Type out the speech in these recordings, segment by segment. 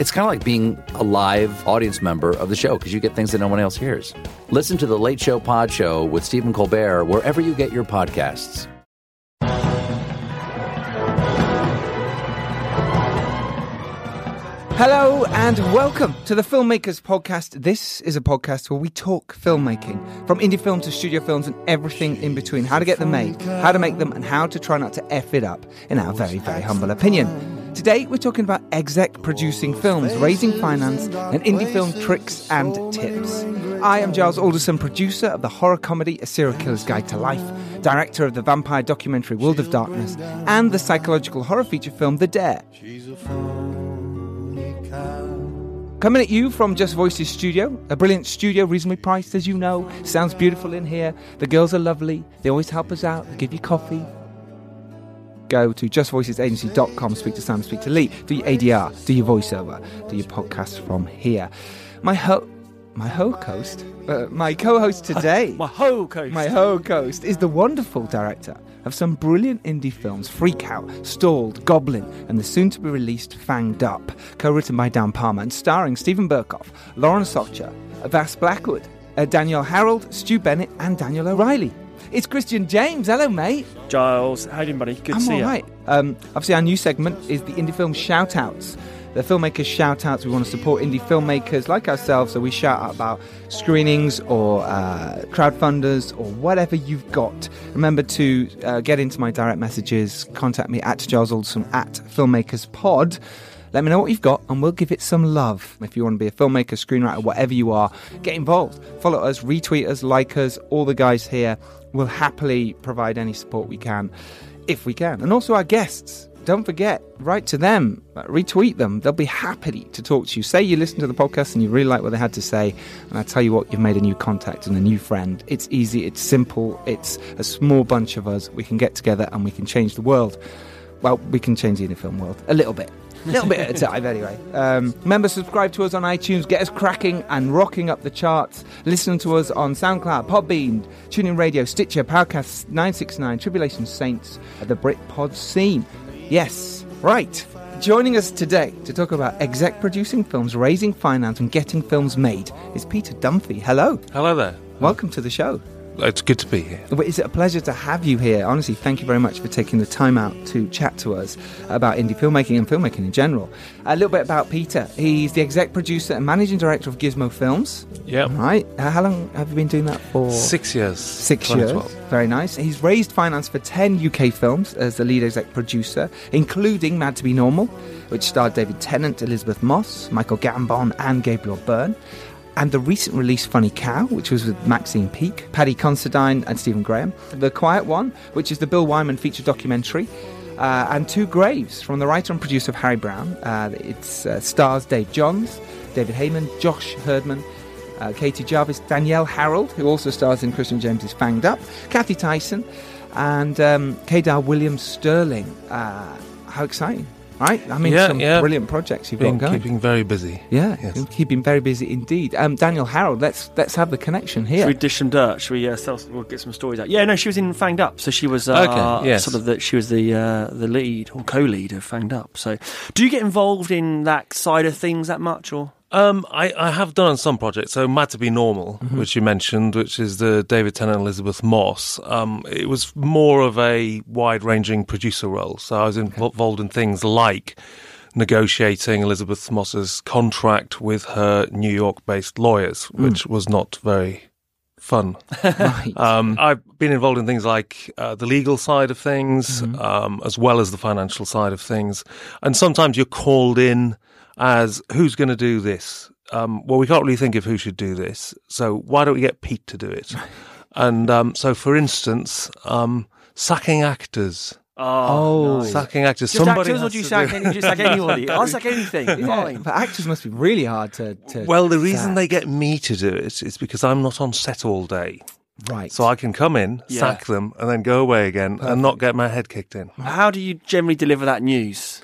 It's kind of like being a live audience member of the show because you get things that no one else hears. Listen to The Late Show Pod Show with Stephen Colbert wherever you get your podcasts. Hello and welcome to the Filmmakers Podcast. This is a podcast where we talk filmmaking, from indie film to studio films and everything in between. How to get them made, how to make them, and how to try not to F it up, in our very, very humble opinion. Today, we're talking about exec producing films, raising finance, and indie film tricks and tips. I am Giles Alderson, producer of the horror comedy A Serial Killer's Guide to Life, director of the vampire documentary World of Darkness, and the psychological horror feature film The Dare. Coming at you from Just Voices Studio, a brilliant studio, reasonably priced, as you know. Sounds beautiful in here. The girls are lovely. They always help us out. They give you coffee. Go to justvoicesagency.com, speak to Sam, speak to Lee, do your ADR, do your voiceover, do your podcast from here. My ho- my ho-host, uh, my co-host today, My ho coast. my ho-host is the wonderful director of some brilliant indie films Freak Out, Stalled, Goblin, and the soon to be released Fanged Up, co written by Dan Palmer and starring Steven Berkoff, Lauren Socha, Vas Blackwood, uh, Danielle Harold, Stu Bennett, and Daniel O'Reilly. It's Christian James. Hello, mate. Giles, how you doing, buddy? Good I'm to see all you. right. Um, obviously, our new segment is the indie film shout outs. The filmmakers shout outs. We want to support indie filmmakers like ourselves, so we shout out about screenings or uh, crowdfunders or whatever you've got. Remember to uh, get into my direct messages, contact me at Giles Alderson at Filmmakers Pod. Let me know what you've got and we'll give it some love. If you want to be a filmmaker, screenwriter, whatever you are, get involved. Follow us, retweet us, like us, all the guys here. We'll happily provide any support we can, if we can. And also our guests. Don't forget, write to them, uh, retweet them. They'll be happy to talk to you. Say you listen to the podcast and you really like what they had to say, and I tell you what, you've made a new contact and a new friend. It's easy, it's simple, it's a small bunch of us. We can get together and we can change the world. Well, we can change the indie film world a little bit. A little bit at a time, anyway. Um, remember, subscribe to us on iTunes, get us cracking and rocking up the charts. Listen to us on SoundCloud, Podbean, TuneIn Radio, Stitcher, Powercast 969, Tribulation Saints, the Britpod scene. Yes, right. Joining us today to talk about exec producing films, raising finance, and getting films made is Peter Dunphy. Hello. Hello there. Welcome to the show. It's good to be here. Well, It's a pleasure to have you here. Honestly, thank you very much for taking the time out to chat to us about indie filmmaking and filmmaking in general. A little bit about Peter. He's the exec producer and managing director of Gizmo Films. Yeah. Right. Uh, How long have you been doing that for? Six years. Six years. Very nice. He's raised finance for 10 UK films as the lead exec producer, including Mad to Be Normal, which starred David Tennant, Elizabeth Moss, Michael Gambon, and Gabriel Byrne. And the recent release Funny Cow, which was with Maxine Peake, Paddy Considine, and Stephen Graham. The Quiet One, which is the Bill Wyman feature documentary. Uh, and Two Graves from the writer and producer of Harry Brown. Uh, it uh, stars Dave Johns, David Hayman, Josh Herdman, uh, Katie Jarvis, Danielle Harold, who also stars in Christian James's Fanged Up, Kathy Tyson, and um, Kedar Williams Stirling. Uh, how exciting, right? I mean, Yeah, some yeah. brilliant projects you've Been got going. keeping very busy. yeah, Yes. you're keeping very busy indeed. Um, Danielle Harold, let's let's have the connection Should here. we dish some dirt? Should we uh, sell, we'll get some stories out? Yeah, no, she was in Fanged Up, so she was uh, Okay, yes. sort of the, she was the uh, the lead or co-lead of Fanged Up. So, do you get involved in that side of things that much, or Um, I, I have done on some projects. So, Mad to Be Normal, Mm-hmm. which you mentioned, which is the David Tennant and Elizabeth Moss. Um, it was more of a wide ranging producer role. So, I was invo- involved in things like negotiating Elizabeth Moss's contract with her New York based lawyers, Mm. which was not very fun. Right. Um, I've been involved in things like uh, the legal side of things, Mm-hmm. um, as well as the financial side of things. And sometimes you're called in as who's going to do this? Um, well, we can't really think of who should do this. So why don't we get Pete to do it? and um, so, for instance, um, sacking actors. Oh. nice. Sacking actors. Just Somebody actors, or do you sack, do- any, just sack anybody? I'll sack anything. Yeah, Fine. but actors must be really hard to. to Well, the reason sack. they get me to do it is because I'm not on set all day. right. So I can come in, Yeah. sack them, and then go away again and not get my head kicked in. How do you generally deliver that news?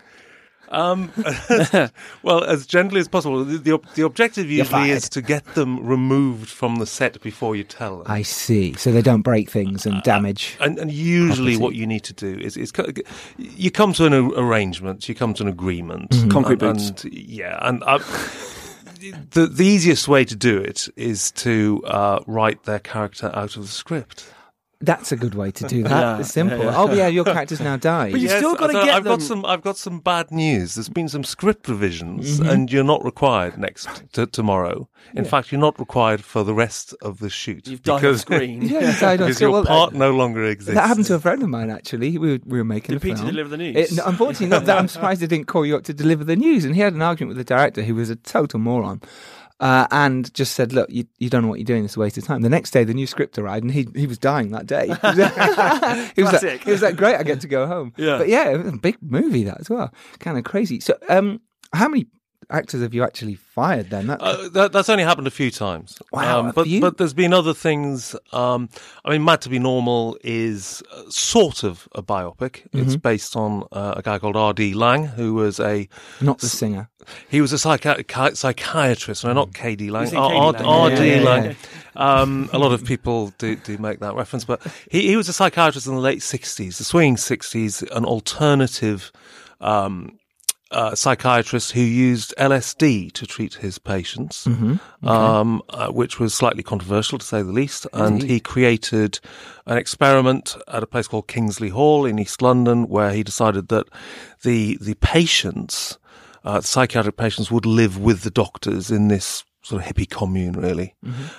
Um, well, as gently as possible. The, the, the objective usually is to get them removed from the set before you tell them. I see. So they don't break things and damage. and, and usually, Property. what you need to do is, is you come to an a- arrangement, you come to an agreement, Concrete and, boots. and- yeah, and uh, the the easiest way to do it is to uh, write their character out of the script. That's a good way to do that. Yeah, it's simple. yeah, yeah. Oh yeah, your character's now died. But you- You've still gotta so get I've got some. I've got some bad news. There's been some script revisions, Mm-hmm. and you're not required next t- tomorrow. In fact, you're not required for the rest of the shoot. You've died on because, screen. yeah, you died on because screen. your Well, part uh, no longer exists. That happened to a friend of mine actually. We were, we were making Did a Peter film. deliver the news? It, no, unfortunately, not that. I'm surprised they didn't call you up to deliver the news. And he had an argument with the director, who was a total moron, uh, and just said, "Look, you, you don't know what you're doing. It's a waste of time." The next day, the new script arrived, and he he was dying that day. he was like, he was like, "Great, I get to go home." Yeah. but yeah, it was a big movie that as well. Kind of crazy. So, um, how many actors have you actually fired then? That, Uh, that, that's only happened a few times. Wow, Um, but but there's been other things. Um, I mean, Mad to Be Normal is uh, sort of a biopic. Mm-hmm. It's based on uh, a guy called R.D. Laing, who was a not the singer. he was a psychi- chi- psychiatrist. No, not K.D. Lang. You say R- R- Laing. R.D. Yeah, yeah, Laing. yeah. Um, a lot of people do, do make that reference, but he, he was a psychiatrist in the late 60s, the swinging 60s, an alternative um, uh, psychiatrist who used LSD to treat his patients, um, uh, which was slightly controversial to say the least. And he created an experiment at a place called Kingsley Hall in East London, where he decided that the the patients, uh, psychiatric patients, would live with the doctors in this sort of hippie commune, really.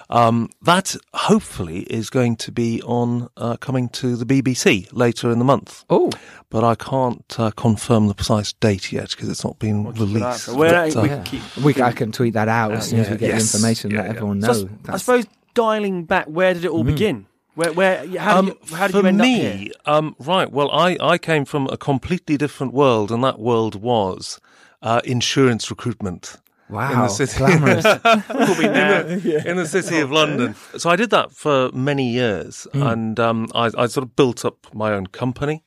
Um, that hopefully is going to be on uh, coming to the BBC later in the month Oh, but I can't uh, confirm the precise date yet because it's not been released. So where- But, uh, we yeah. keep- we, I can tweet that out as soon as we get Yes. the information. Yeah, let yeah. everyone So I, I s- I suppose dialing back, where did it all begin? Where, where, how did, um, you, how did for you end me, up here? Um, right. Well, I, I came from a completely different world, and that world was uh, insurance recruitment. Wow, in the city. glamorous. We'll be now. in the city of London. So I did that for many years, and um, I, I sort of built up my own company,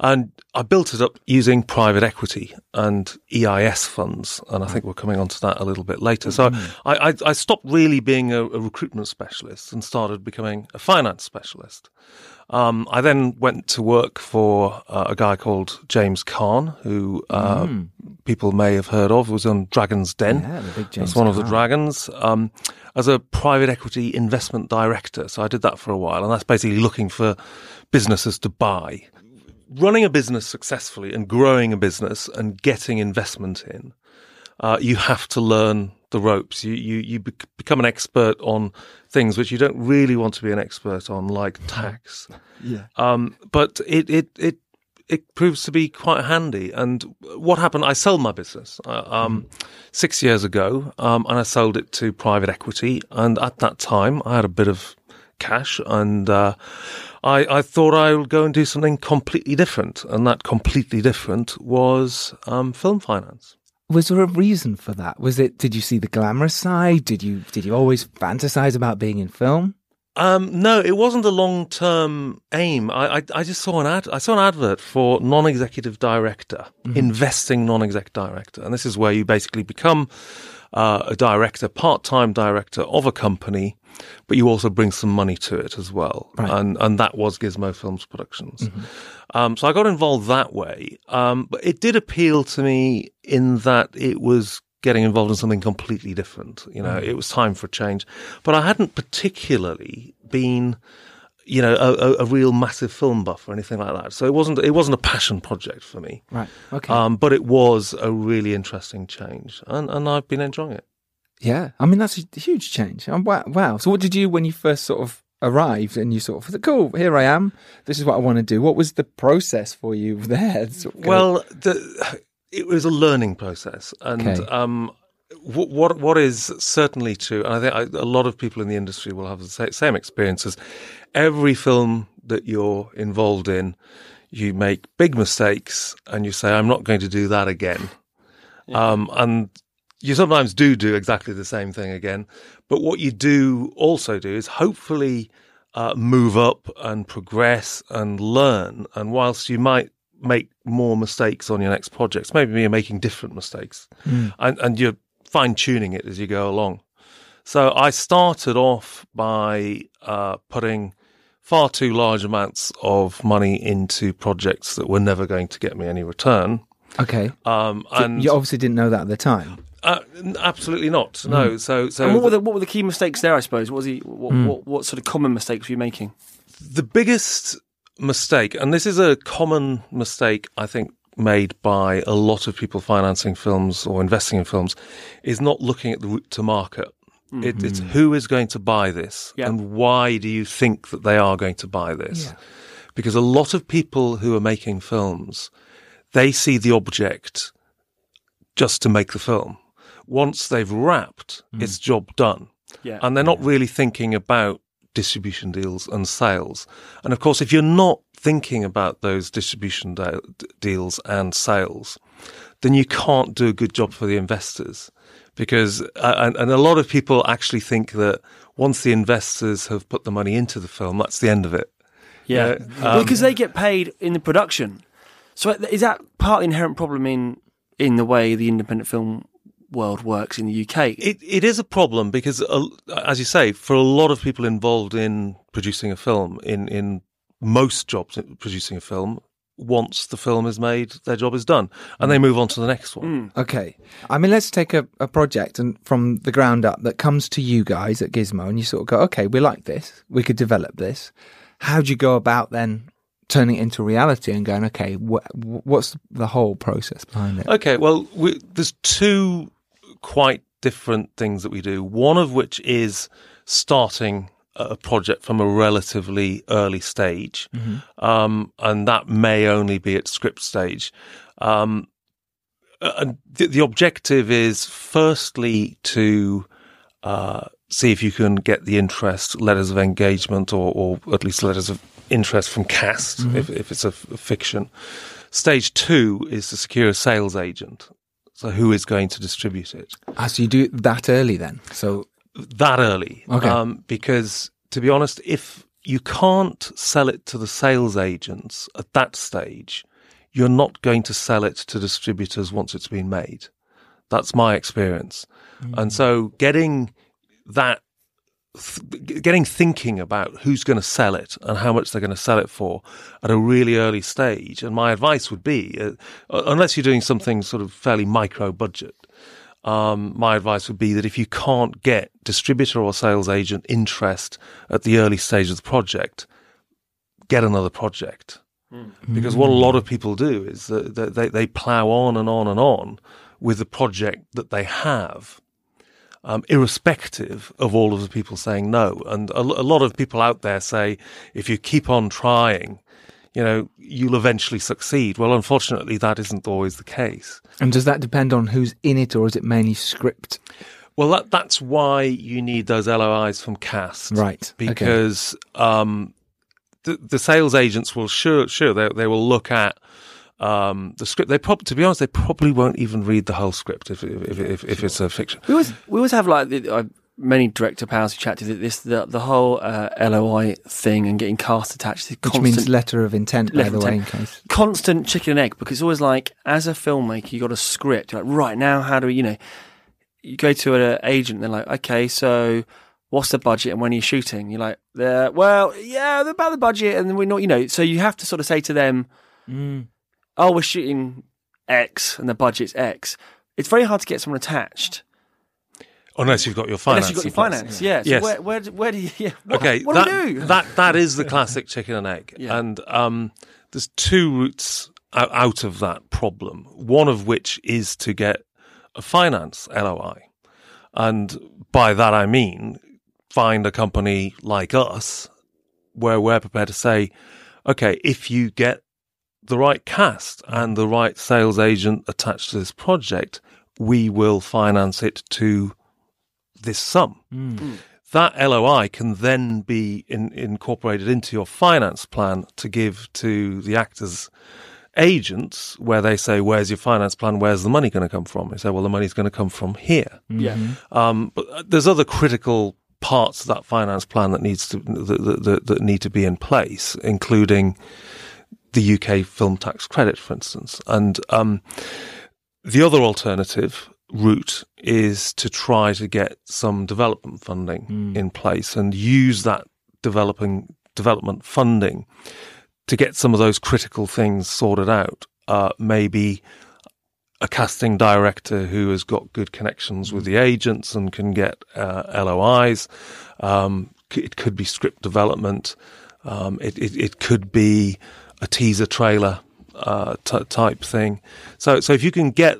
and I built it up using private equity and EIS funds, and I think we're coming on to that a little bit later. So I, I, I stopped really being a, a recruitment specialist and started becoming a finance specialist. Um, I then went to work for uh, a guy called James Caan, who uh, people may have heard of, was on Dragon's Den. Yeah, the big James That's one of the dragons. Um, as a private equity investment director, so I did that for a while, and that's basically looking for businesses to buy. Running a business successfully and growing a business and getting investment in, uh, you have to learn the ropes. You you you bec- become an expert on things which you don't really want to be an expert on, like tax. Yeah. Um, but it it it it proves to be quite handy. And what happened? I sold my business uh, um, six years ago, um, and I sold it to private equity. And at that time, I had a bit of cash, and uh, I, I thought I would go and do something completely different. And that completely different was um, film finance. Was there a reason for that? Was it? Did you see the glamorous side? Did you did you always fantasize about being in film? Um, no, it wasn't a long term aim. I, I I just saw an ad. I saw an advert for non executive director, investing non exec director, and this is where you basically become uh, a director, part time director of a company, but you also bring some money to it as well. Right. And and that was Gizmo Films Productions. Um, so I got involved that way. Um, but it did appeal to me in that it was getting involved in something completely different. You know, it was time for a change. But I hadn't particularly been, you know, a, a, a real massive film buff or anything like that. So it wasn't it wasn't a passion project for me. Right. Okay. Um, but it was a really interesting change, and, and I've been enjoying it. Yeah, I mean that's a huge change. Wow, wow. So, what did you when you first sort of arrived and you sort of thought, cool, here I am. This is what I want to do. What was the process for you there? Sort of Well, the, it was a learning process, and Okay. um, wh- what what is certainly true, and I think I, a lot of people in the industry will have the sa- same experiences. Every film that you're involved in, you make big mistakes, and you say, "I'm not going to do that again," um, and you sometimes do do exactly the same thing again. But what you do also do is hopefully uh, move up and progress and learn. And whilst you might make more mistakes on your next projects, maybe you're making different mistakes, and, and you're fine tuning it as you go along. So I started off by uh, putting far too large amounts of money into projects that were never going to get me any return. okay, Um, So and you obviously didn't know that at the time. Uh, absolutely not. Mm. No. So, so and what were the, the what were the key mistakes there? I suppose. What was he? What, hmm. what, what sort of common mistakes were you making? the biggest mistake, and this is a common mistake, I think, made by a lot of people financing films or investing in films, is not looking at the route to market. Hmm. It, it's hmm. who is going to buy this, Yeah. and why do you think that they are going to buy this? Because a lot of people who are making films, they see the object just to make the film. Once they've wrapped, mm. it's job done. Yeah. And they're not really thinking about distribution deals and sales. And of course, if you're not thinking about those distribution de- deals and sales, then you can't do a good job for the investors. Because, uh, and, and a lot of people actually think that once the investors have put the money into the film, that's the end of it. Yeah, Yeah, well, um, because they get paid in the production. So uh, is that part of the inherent problem in in the way the independent film world works in the UK? It it is a problem because, uh, as you say, for a lot of people involved in producing a film, in in most jobs producing a film, once the film is made, their job is done, and they move on to the next one. Okay, I mean, let's take a, a project and from the ground up that comes to you guys at Gizmo, and you sort of go, okay, we like this, we could develop this. How do you go about then turning it into reality and going, okay, wh- wh- what's the whole process behind it? Okay, well, we, there's two quite different things that we do. One of which is starting a project from a relatively early stage, um, and that may only be at script stage. Um, and the, the objective is firstly to uh, see if you can get the interest, letters of engagement, or, or at least letters of interest from cast if, if it's a, f- a fiction. Stage two is to secure a sales agent. So who is going to distribute it Ah, so you do it that early then? So that early? Okay. Um, because to be honest, if you can't sell it to the sales agents at that stage, you're not going to sell it to distributors once it's been made. That's my experience. And so getting that, th- getting thinking about who's going to sell it and how much they're going to sell it for at a really early stage. And my advice would be, uh, unless you're doing something sort of fairly micro budget, um, my advice would be that if you can't get distributor or sales agent interest at the early stage of the project, get another project. Because what a lot of people do is that that they, they plow on and on and on with the project that they have, um, irrespective of all of the people saying no. And a, a lot of people out there say, if you keep on trying, you know, you'll eventually succeed. Well, unfortunately, that isn't always the case. And does that depend on who's in it, or is it mainly script? Well, that, that's why you need those LOIs from cast, Right, okay. Because um, the, the sales agents will sure sure they they will look at um, the script. They prob- to be honest, they probably won't even read the whole script if if if, if it's a fiction. We always we always have like the, uh, many director pals who chat to this the the whole uh, LOI thing and getting cast attached to Which means letter of intent, by Letter the of way, in intent. case. constant chicken and egg because it's always like as a filmmaker you got a script you're like right now how do we you know you go to an agent and they're like okay so what's the budget and when are you shooting you're like "Uh, well yeah about the budget and we're not you know so you have to sort of say to them oh we're shooting x and the budget's x it's very hard to get someone attached Unless you've got your finance. unless you've got your finance yeah so Yes. where, where, do- where do you yeah, what, Okay, what that, do we do that that is the classic chicken and egg, Yeah. and um, there's two routes out, out of that problem. One of which is to get a finance LOI, And by that I mean find a company like us where we're prepared to say, okay, if you get the right cast and the right sales agent attached to this project, we will finance it to this sum. That LOI can then be in, incorporated into your finance plan to give to the actors agents where they say, where's your finance plan? Where's the money going to come from? They say, well, the money's going to come from here. Yeah. Um, but uh, there's other critical parts of that finance plan that needs to that, that, that, that need to be in place, including the UK film tax credit, for instance. And um, the other alternative route is to try to get some development funding in place and use that developing development funding to get some of those critical things sorted out. Uh, maybe a casting director who has got good connections with the agents and can get uh, LOIs. Um, it could be script development. Um, it, it, it could be a teaser trailer uh, t- type thing. So, so if you can get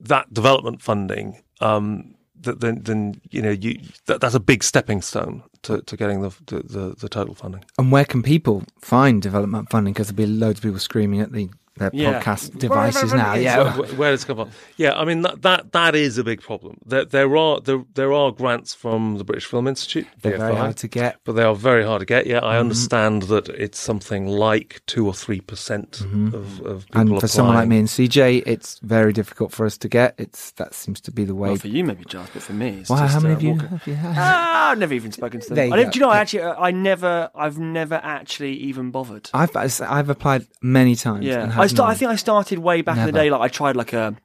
that development funding, um, th- then then you know you that, that's a big stepping stone to, to getting the the the total funding. And where can people find development funding? Because there'll be loads of people screaming at the their Yeah. podcast devices now. Yeah. Where, where does it come from? Yeah, I mean that that, that is a big problem. There, there are there, there are grants from the British Film Institute, They're very hard to get. but they are very hard to get. Yeah, Mm-hmm. I understand that it's something like two or three percent of, of people Mm-hmm. And for someone like me and CJ, it's very difficult for us to get. It's that seems to be the way. Well, for you maybe, Giles, but for me, it's Wow, just, how many uh, of you have you had? Ah, I've never even spoken to them. You I don't- go. do you know? I actually, uh, I never, I've never actually even bothered. I've I've applied many times. Yeah, and I, have sta- I think I started way back in the Never. day. Like I tried like a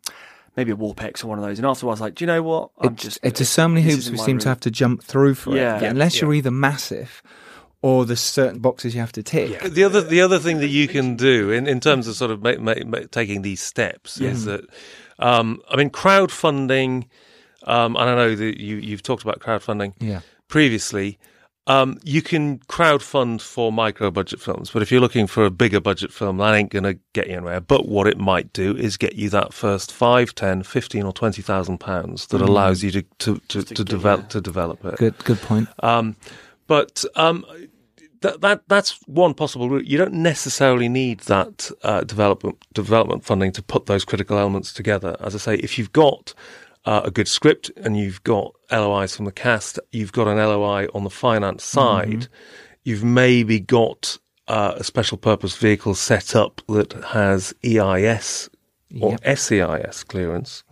maybe a Warpex or one of those, and after I was like, do you know what? I'm it's, just it's just so many this hoops isn't we my seem to have to jump through for Yeah. it. Yeah, Unless yeah. you're either massive or there's certain boxes you have to tick. The other the other thing that you can do in, in terms of sort of ma- ma- ma- taking these steps is that um, I mean crowdfunding. Um, and I know that you you've talked about crowdfunding Yeah. previously. Um, you can crowdfund for micro budget films, but if you're looking for a bigger budget film, that ain't going to get you anywhere. But what it might do is get you that first five, ten, fifteen, or twenty thousand pounds that allows you to to, to, to to develop to develop it. Good good point. Um, but um, that, that that's one possible route. You don't necessarily need that uh, development development funding to put those critical elements together. As I say, if you've got uh, a good script and you've got LOIs from the cast, you've got an LOI on the finance side, you've maybe got uh, a special purpose vehicle set up that has EIS or SEIS clearance.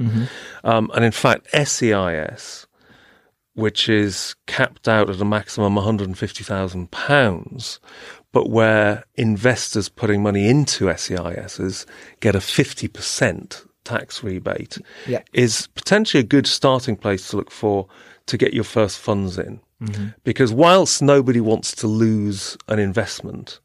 Um, and in fact, SEIS which is capped out at a maximum £150,000, but where investors putting money into SEISs get a 50% tax rebate, Yeah. is potentially a good starting place to look for to get your first funds in. Mm-hmm. Because whilst nobody wants to lose an investment,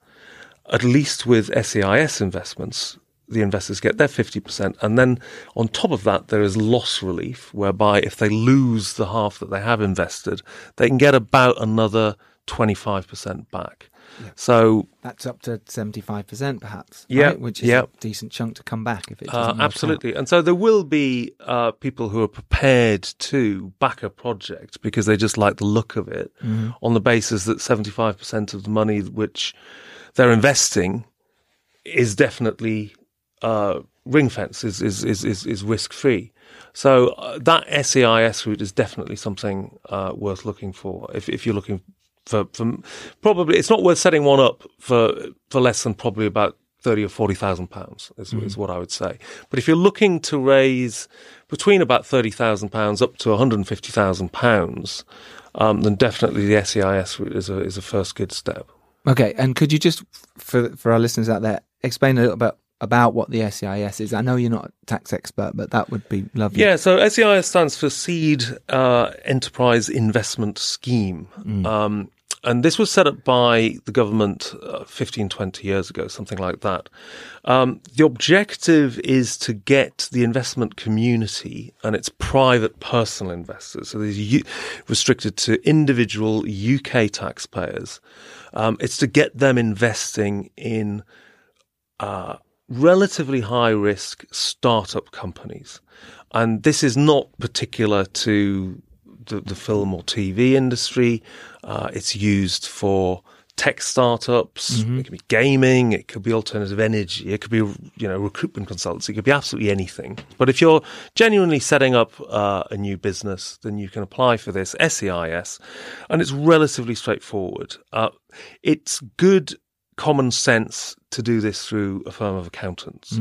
at least with SEIS investments, the investors get their 50%. And then on top of that, there is loss relief, whereby if they lose the half that they have invested, they can get about another 25% back. So, That's up to seventy five percent perhaps. Yeah, right? which is yeah. a decent chunk to come back if it uh, absolutely. And so there will be uh, people who are prepared to back a project because they just like the look of it Mm-hmm. on the basis that 75% of the money which they're investing is definitely uh, ring fence, is, is, is, is, is risk free. So uh, that SEIS route is definitely something uh, worth looking for if, if you're looking for, for probably it's not worth setting one up for for less than probably about thirty or forty thousand pounds is, is what I would say. But if you're looking to raise between about thirty thousand pounds up to one hundred and fifty thousand pounds, um, then definitely the SEIS is a is a first good step. Okay, and could you just for for our listeners out there explain a little bit about what the SEIS is? I know you're not a tax expert, but that would be lovely. Yeah, so SEIS stands for Seed uh, Enterprise Investment Scheme. Um, and this was set up by the government uh, 15, 20 years ago, something like that. Um, the objective is to get the investment community and its private personal investors, so these u- restricted to individual UK taxpayers, um, it's to get them investing in uh, relatively high risk startup companies. And this is not particular to the, the film or TV industry. Uh, it's used for tech startups. It could be gaming. It could be alternative energy. It could be, you know, recruitment consultancy. It could be absolutely anything. But if you're genuinely setting up uh, a new business, then you can apply for this SEIS, and it's relatively straightforward. Uh, it's good common sense to do this through a firm of accountants.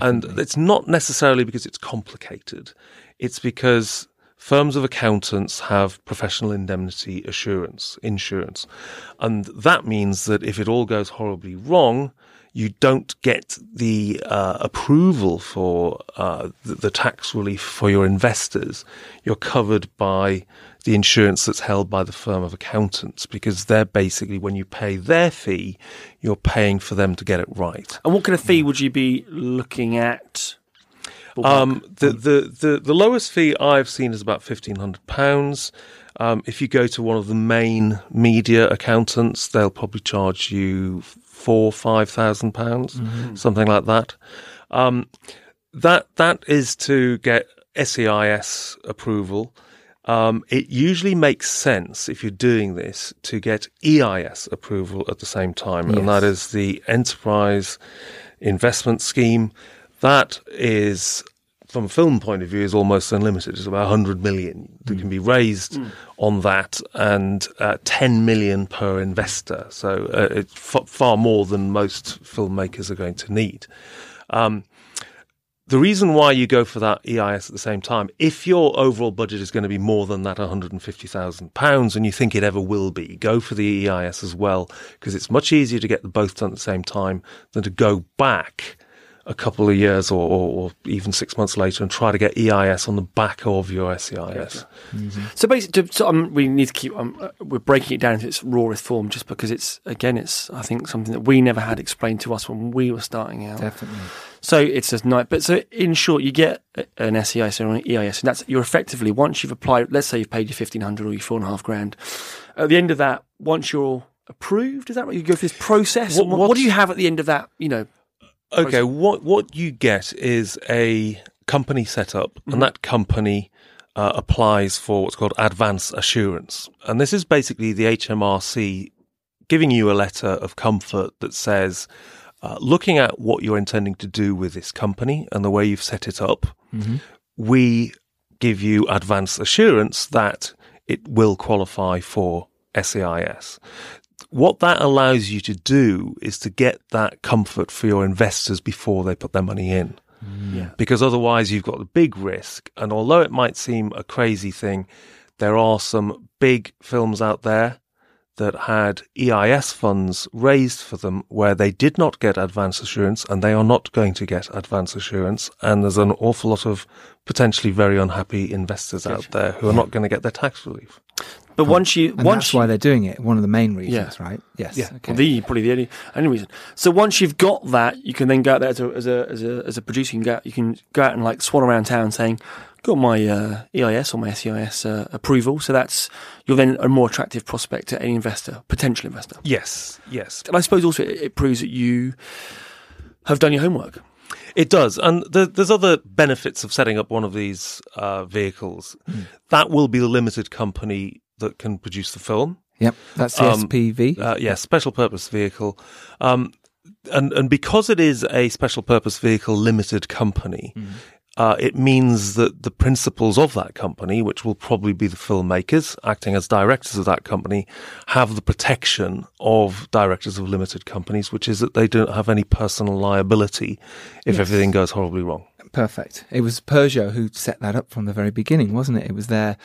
and it's not necessarily because it's complicated. It's because firms of accountants have professional indemnity assurance, insurance. And that means that if it all goes horribly wrong, you don't get the uh, approval for uh, the, the tax relief for your investors. You're covered by the insurance that's held by the firm of accountants because they're basically, when you pay their fee, you're paying for them to get it right. And what kind of fee would you be looking at? Um, the, the, the, the lowest fee I've seen is about fifteen hundred pounds. Um, if you go to one of the main media accountants, they'll probably charge you four, five thousand pounds, something like that. Um, that that is to get SEIS approval. Um, it usually makes sense if you're doing this to get EIS approval at the same time, and that is the Enterprise Investment Scheme. That is, from a film point of view, is almost unlimited. It's about 100 million that can be raised on that, and uh, 10 million per investor. So uh, it's f- far more than most filmmakers are going to need. Um, the reason why you go for that EIS at the same time, if your overall budget is going to be more than that £150,000 and you think it ever will be, go for the EIS as well because it's much easier to get them both done at the same time than to go back a couple of years or, or, or even six months later and try to get EIS on the back of your SEIS. So basically, so, um, we need to keep. Um, uh, we're breaking it down into its rawest form, just because it's again, it's I think something that we never had explained to us when we were starting out. Definitely. So it's a night. But so in short, you get an SEIS or an EIS, and that's you're effectively once you've applied. Let's say you've paid your fifteen hundred or your four and a half grand. At the end of that, once you're approved, is that right? You go through this process. What- What, what, do you have at the end of that? You know, Okay, what what you get is a company set up, and that company uh, applies for what's called advance assurance, and this is basically the HMRC giving you a letter of comfort that says, uh, looking at what you're intending to do with this company and the way you've set it up, we give you advance assurance that it will qualify for SEIS what that allows you to do is to get that comfort for your investors before they put their money in. Mm. Yeah. Because otherwise you've got a big risk. And although it might seem a crazy thing, there are some big films out there that had EIS funds raised for them where they did not get advance assurance and they are not going to get advance assurance. And there's an awful lot of potentially very unhappy investors out there who are not going to get their tax relief. But once you And once that's you, why they're doing it. One of the main reasons, Yeah. right? Yes. Yeah. Okay. The probably the only, only reason. So once you've got that, you can then go out there as a as a as a, as a producer. You can go out, you can go out and like swan around town saying, "Got my uh, EIS or my SEIS uh, approval." So that's you're then a more attractive prospect to any investor, potential investor. Yes, yes. And I suppose also it, it proves that you have done your homework. It does, and there, there's other benefits of setting up one of these uh, vehicles. That will be the limited company that can produce the film. Yep. That's the Um, SPV. Uh, yeah, special purpose vehicle, um, and and because it is a special purpose vehicle limited company, uh, it means that the principals of that company, which will probably be the filmmakers acting as directors of that company, have the protection of directors of limited companies, which is that they don't have any personal liability if everything goes horribly wrong. Perfect. It was Peugeot who set that up from the very beginning, wasn't it? It was there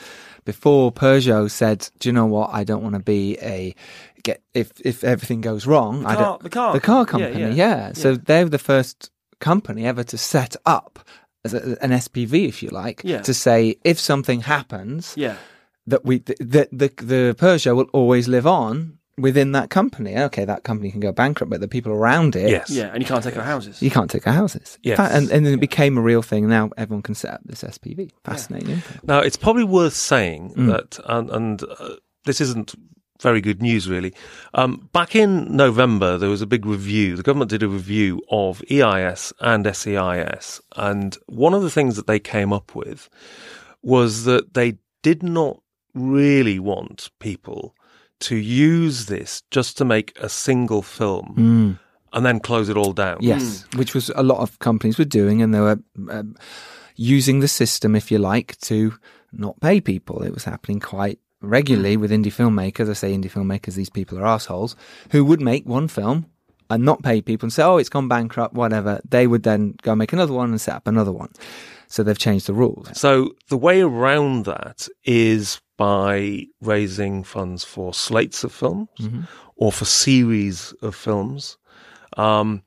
before Peugeot said, "Do you know what? I don't want to be a get if if everything goes wrong. I car- don't the car the car company. Yeah, yeah. Yeah, So Yeah. they're the first company ever to set up as a, an SPV, if you like, to say if something happens, Yeah. that we that the the Peugeot will always live on within that company. Okay, that company can go bankrupt, but the people around it, Yes. Yeah. And you can't take our houses. you can't take our houses. In Yes. fact, and, and then it became a real thing. Now everyone can set up this SPV. Fascinating. Now, it's probably worth saying Mm. that, and, and uh, this isn't very good news, really. Um, back in November, there was a big review. The government did a review of EIS and SEIS. And one of the things that they came up with was that they did not really want people to use this just to make a single film and then close it all down. Yes, which was a lot of companies were doing, and they were um, using the system, if you like, to not pay people. It was happening quite regularly with indie filmmakers. I say indie filmmakers; these people are assholes who would make one film and not pay people and say, "Oh, it's gone bankrupt," whatever. They would then go make another one and set up another one. So they've changed the rules. So the way around that is by raising funds for slates of films or for series of films. Um,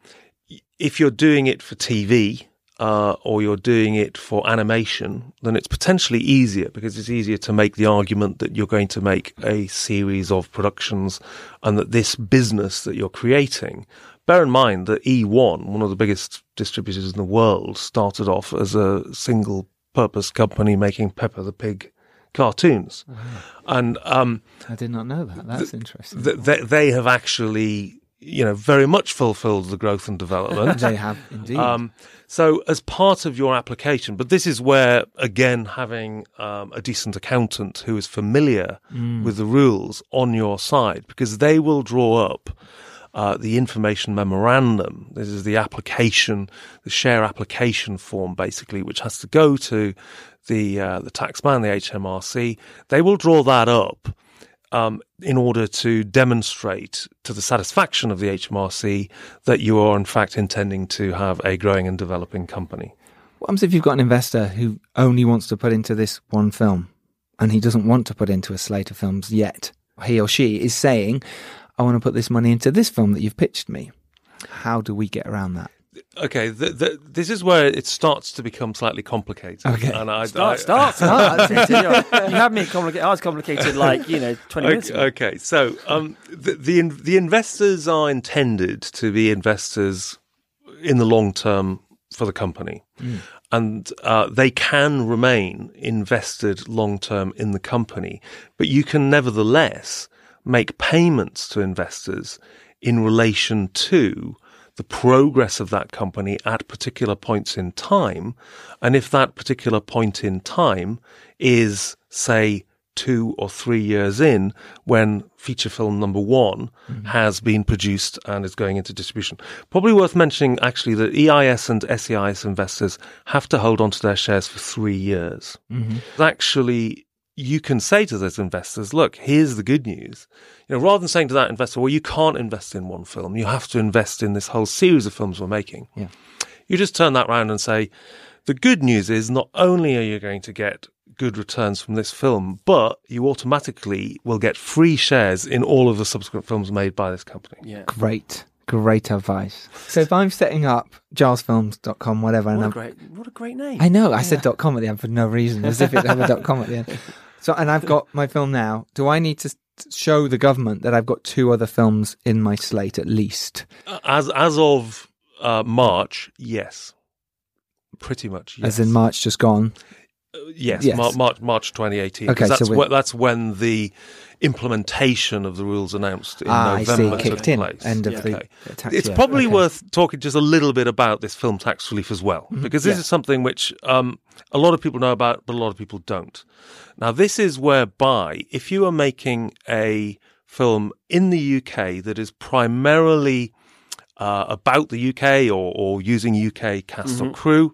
if you're doing it for TV uh, or you're doing it for animation, then it's potentially easier because it's easier to make the argument that you're going to make a series of productions and that this business that you're creating. Bear in mind that eOne, one of the biggest distributors in the world, started off as a single purpose company making Peppa the Pig cartoons. And um, I did not know that. That's interesting. th- they, they have actually, you know, very much fulfilled the growth and development. they have indeed. Um, so, as part of your application, but this is where, again, having um, a decent accountant who is familiar with the rules on your side, because they will draw up uh, the information memorandum. This is the application, the share application form, basically, which has to go to the uh, the taxman, the HMRC. They will draw that up um, in order to demonstrate to the satisfaction of the HMRC that you are in fact intending to have a growing and developing company. What happens if you've got an investor who only wants to put into this one film and he doesn't want to put into a slate of films yet? He or she is saying, I want to put this money into this film that you've pitched me. How do we get around that? Okay, th th this is where it starts to become slightly complicated. Okay. and I, Start, I- start, start. you had me complicated. I was complicated like, you know, 20 minutes Okay, ago. okay, so um, the, the the investors are intended to be investors in the long term for the company, and uh, they can remain invested long term in the company, but you can nevertheless make payments to investors in relation to the progress of that company at particular points in time. And if that particular point in time is, say, two or three years in when feature film number one mm-hmm. has been produced and is going into distribution. Probably worth mentioning actually that EIS and SEIS investors have to hold on to their shares for three years. Mm-hmm. Actually, you can say to those investors, look, here's the good news. You know, rather than saying to that investor, well, you can't invest in one film, you have to invest in this whole series of films we're making. Yeah. You just turn that round and say, the good news is not only are you going to get good returns from this film, but you automatically will get free shares in all of the subsequent films made by this company. Yeah. Great, great advice. So if I'm setting up gilesfilms.com, whatever, and What a I'm, great, what a great name. I know I said .com at the end for no reason, as if it had a .com at the end. So, and I've got my film now. Do I need to show the government that I've got two other films in my slate at least? As as of uh, March, yes, pretty much. Yes. As in March just gone. Yes, Yes. Mar- March March 2018. Okay, so that's we- when, that's when the implementation of the rules announced in ah, November see. took Kicked in. place. End of Yeah. the Okay. tax It's year. probably Okay. worth talking just a little bit about this film tax relief as well, because this Yeah. is something which um, a lot of people know about, but a lot of people don't. Now, this is whereby if you are making a film in the UK that is primarily uh, about the UK or, or using UK cast or crew,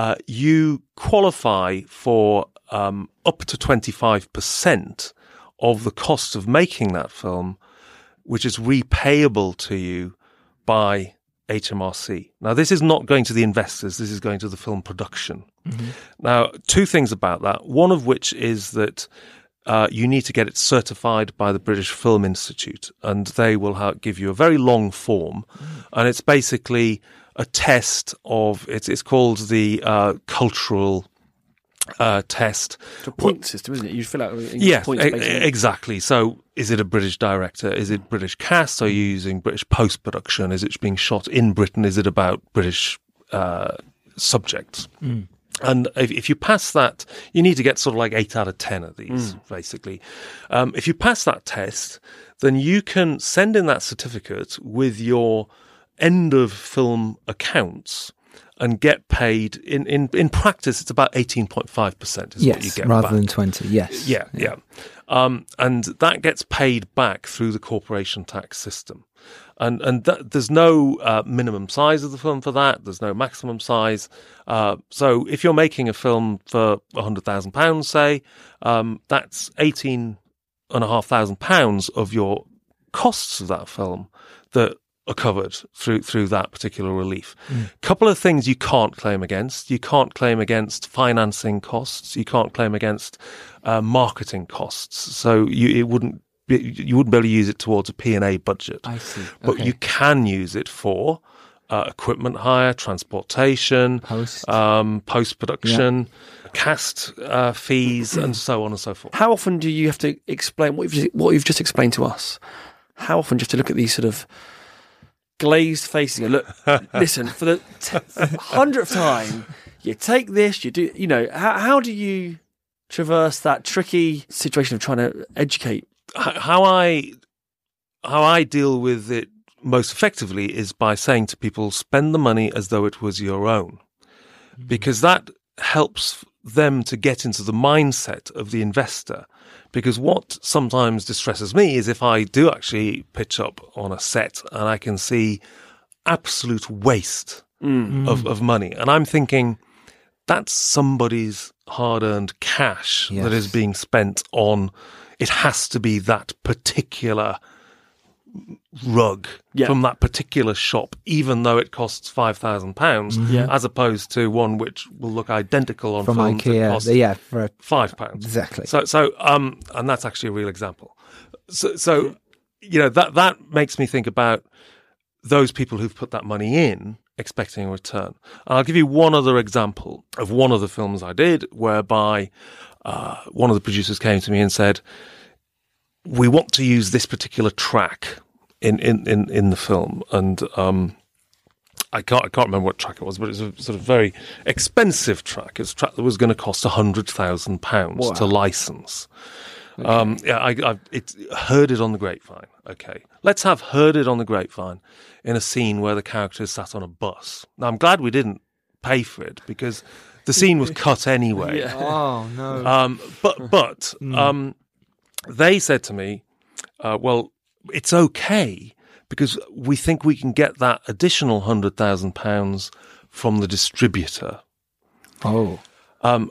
uh, you qualify for um, up to 25% of the cost of making that film, which is repayable to you by HMRC. Now, this is not going to the investors, this is going to the film production. Now, two things about that. One of which is that uh, you need to get it certified by the British Film Institute, and they will ha- give you a very long form, and it's basically a test of it's it's called the uh, cultural uh, test. It's a point system, isn't it? You fill out Yeah, points e- exactly. So, is it a British director? Is it British cast? Are you using British post production? Is it being shot in Britain? Is it about British uh, subjects? And if, if you pass that, you need to get sort of like eight out of 10 of these, basically. Um, if you pass that test, then you can send in that certificate with your end of film accounts and get paid. In, in, in practice, it's about 18.5% is what you Yes, get rather back. than 20. Yes. Yeah, yeah. Um, and that gets paid back through the corporation tax system. And and that, there's no uh, minimum size of the film for that. There's no maximum size. Uh, so if you're making a film for hundred thousand pounds, say, um, that's eighteen and a half thousand pounds of your costs of that film that are covered through through that particular relief. A couple of things you can't claim against. You can't claim against financing costs. You can't claim against uh, marketing costs. So you it wouldn't be, you wouldn't be able to use it towards a P and A budget. I see. But you can use it for uh, equipment hire, transportation, Post. um, post production, cast uh, fees, and so on and so forth. How often do you have to explain what you've just, what you've just explained to us? How often do you have to look at these sort of glazed and go, look, listen, for the t- hundredth time, you take this, you do, you know, how, how do you traverse that tricky situation of trying to educate? How I how I deal with it most effectively is by saying to people, spend the money as though it was your own, mm-hmm. because that helps them to get into the mindset of the investor. Because what sometimes distresses me is if I do actually pitch up on a set and I can see absolute waste mm. of, of money, and I'm thinking that's somebody's hard earned cash that is being spent on. It has to be that particular rug Yeah. from that particular shop, even though it costs five thousand pounds, Yeah. as opposed to one which will look identical on From IKEA. costs Yeah, for five pounds exactly. So, so, um, and that's actually a real example. So, so, you know, that that makes me think about those people who've put that money in expecting a return. And I'll give you one other example of one of the films I did, whereby uh, one of the producers came to me and said, "We want to use this particular track in in in, in the film," and um, I can't I can't remember what track it was, but it was a sort of very expensive track. It's a track that was going to cost hundred thousand pounds to license. Um, yeah, I, I it, heard it on the grapevine. Okay, let's have heard it on the grapevine in a scene where the character is sat on a bus. Now, I'm glad we didn't pay for it because the scene was cut anyway. oh, no. Um, but but um, they said to me, uh, "Well, it's okay because we think we can get that additional hundred thousand pounds from the distributor." oh. Um,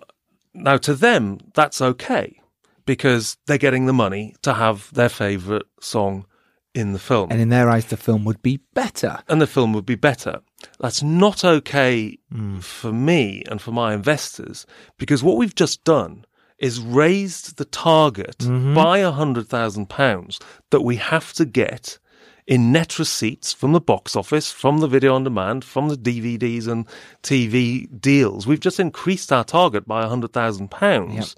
now, to them, that's okay because they're getting the money to have their favourite song in the film, And in their eyes, the film would be better. and the film would be better. That's not okay for me and for my investors because what we've just done is raised the target mm-hmm. by a hundred thousand pounds that we have to get in net receipts from the box office, from the video on demand, from the DVDs and TV deals. We've just increased our target by a hundred thousand pounds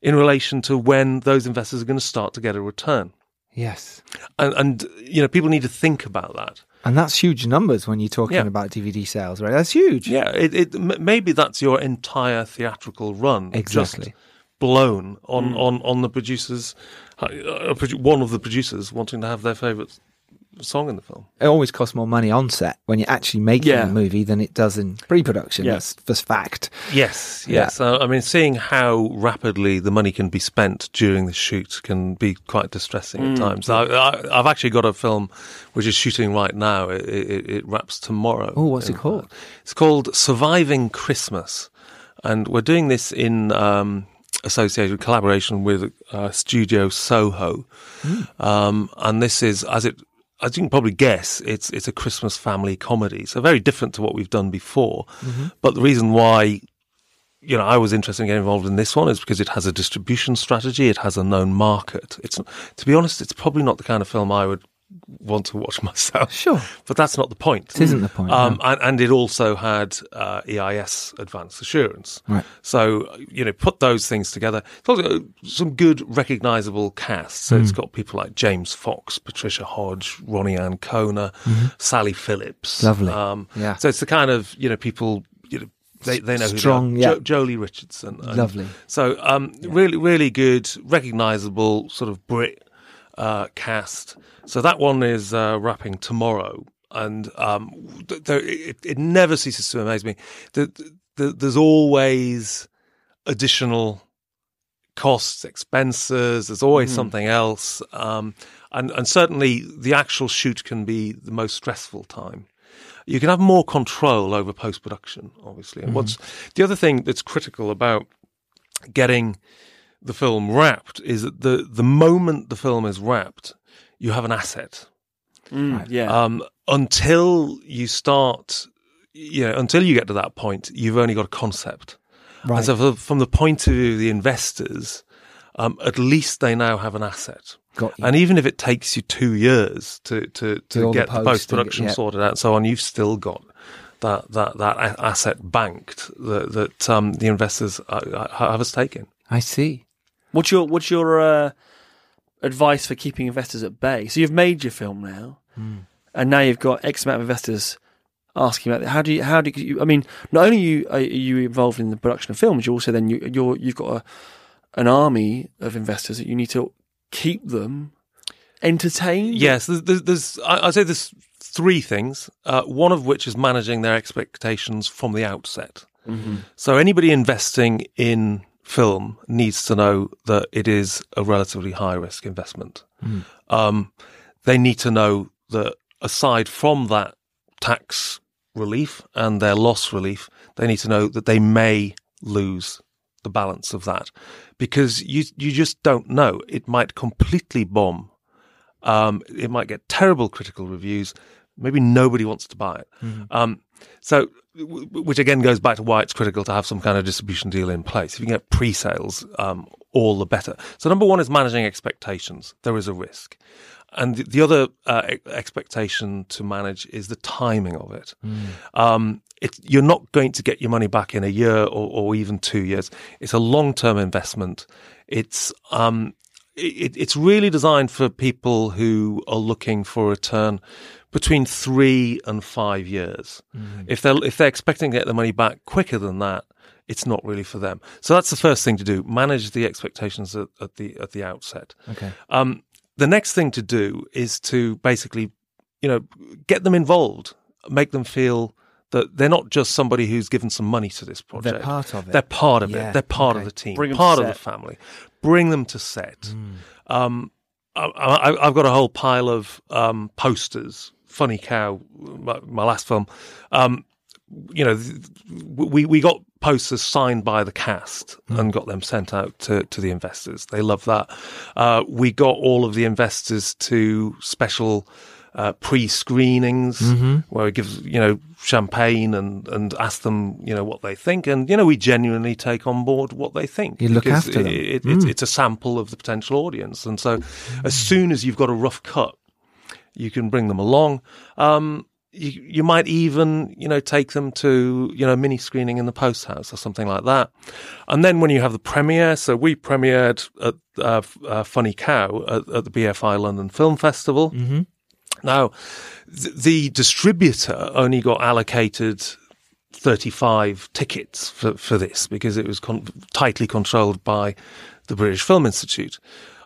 in relation to when those investors are going to start to get a return. Yes. And, and you know, people need to think about that. And that's huge numbers when you're talking Yeah. about DVD sales, right? That's huge. Yeah, it, it maybe that's your entire theatrical run, Exactly. just blown on on on the producers, uh, uh, produ- one of the producers wanting to have their favourite song in the film. It always costs more money on set when you're actually making Yeah. a movie than it does in pre-production. Yeah. That's just fact. Yes, Yeah. yes. Uh, I mean, seeing how rapidly the money can be spent during the shoot can be quite distressing at times. I, I, I've actually got a film which is shooting right now. It, it, it wraps tomorrow. Oh, what's it called? fact. It's called Surviving Christmas, and we're doing this in um, associated collaboration with uh, Studio Soho, um, and this is as it. As you can probably guess, it's it's a Christmas family comedy, so very different to what we've done before. But the reason why you know, I was interested in getting involved in this one is because it has a distribution strategy. It has a known market. It's, to be honest, it's probably not the kind of film I would want to watch myself. Sure. But that's not the point. It isn't the point. Um, no. and, and it also had uh, EIS advanced assurance. Right. So, you know, put those things together. It's also some good recognizable cast. So Hmm. it's got people like James Fox, Patricia Hodge, Ronni Ancona, Sally Phillips. Mm-hmm. Lovely. Um, Yeah. So it's the kind of, you know, people, you know, they, they know who Strong, they are. yeah. Jo- Joely Richardson. And Lovely. So um, really, really good, recognisable sort of Brit uh, cast. So that one is uh, wrapping tomorrow, and um, th- there, it, it never ceases to amaze me. that the, there's always additional costs, expenses. There's always something else, um, and and certainly the actual shoot can be the most stressful time. You can have more control over post production, obviously. And what's the other thing that's critical about getting the film wrapped is that the the moment the film is wrapped, you have an asset. Mm, yeah. Um, until you start, you know, until you get to that point, you've only got a concept. Right. And so, for, from the point of view of the investors, um, at least they now have an asset. Got you. And even if it takes you two years to to, to all the get the post post and get- production yeah. sorted out and so on, you've still got that that that asset banked that that um, the investors uh, have a stake in. I see. What's your What's your uh, advice for keeping investors at bay? So you've made your film now, and now you've got X amount of investors asking about it. How do you? How do you? I mean, not only you are you involved in the production of films, you also then you, you're you've got a, an army of investors that you need to keep them entertained. Yes, there's, there's, I'd say there's three things. Uh, one of which is managing their expectations from the outset. So anybody investing in film needs to know that it is a relatively high risk investment. Um, they need to know that aside from that tax relief and their loss relief, they need to know that they may lose the balance of that because you you just don't know. It might completely bomb. Um, it might get terrible critical reviews. Maybe nobody wants to buy it. Um, so, which again goes back to why it's critical to have some kind of distribution deal in place. If you can get pre-sales, um, all the better. So, number one is managing expectations. There is a risk, and the, the other uh, expectation to manage is the timing of it. Um, it's, you're not going to get your money back in a year or, or even two years. It's a long-term investment. It's um, it, it's really designed for people who are looking for a return between three and five years. If they're if they're expecting to get the money back quicker than that, it's not really for them. So that's the first thing to do: manage the expectations at, at the at the outset. Okay. Um, the next thing to do is to basically, you know, get them involved, make them feel that they're not just somebody who's given some money to this project. They're part of it. They're part of Yeah, it. They're part okay. of the team, Bring 'em part of the family. Bring them to set. Um, I, I, I've got a whole pile of um, posters. Funny Cow, my, my last film. Um, you know, we we got posters signed by the cast and got them sent out to, to the investors. They love that. Uh, we got all of the investors to special uh, pre-screenings where we give you know champagne and and ask them you know what they think, and you know we genuinely take on board what they think. You look after them. It, it's, it's a sample of the potential audience, and so as soon as you've got a rough cut, you can bring them along. Um, you, you might even, you know, take them to, you know, mini screening in the post house or something like that. And then when you have the premiere, so we premiered at uh, uh, Funny Cow at, at the BFI London Film Festival. Mm-hmm. Now, th- the distributor only got allocated 35 tickets for, for this because it was con- tightly controlled by the British Film Institute.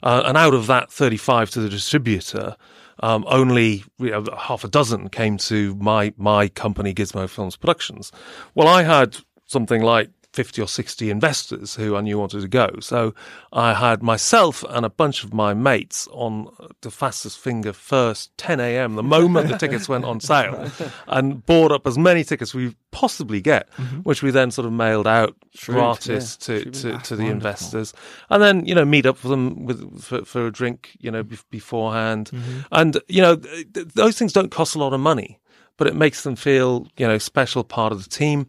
Uh, and out of that 35 to the distributor, um, only you know, half a dozen came to my, my company, Gizmo Films Productions. Well, I had something like 50 or 60 investors who I knew wanted to go. So I had myself and a bunch of my mates on the fastest finger first 10 a.m. the moment the tickets went on sale and bought up as many tickets we possibly get, which we then sort of mailed out gratis to, to, to the investors and then, you know, meet up with them with, for, for a drink, you know, bef- beforehand. And, you know, th- th- those things don't cost a lot of money but it makes them feel, you know, special part of the team.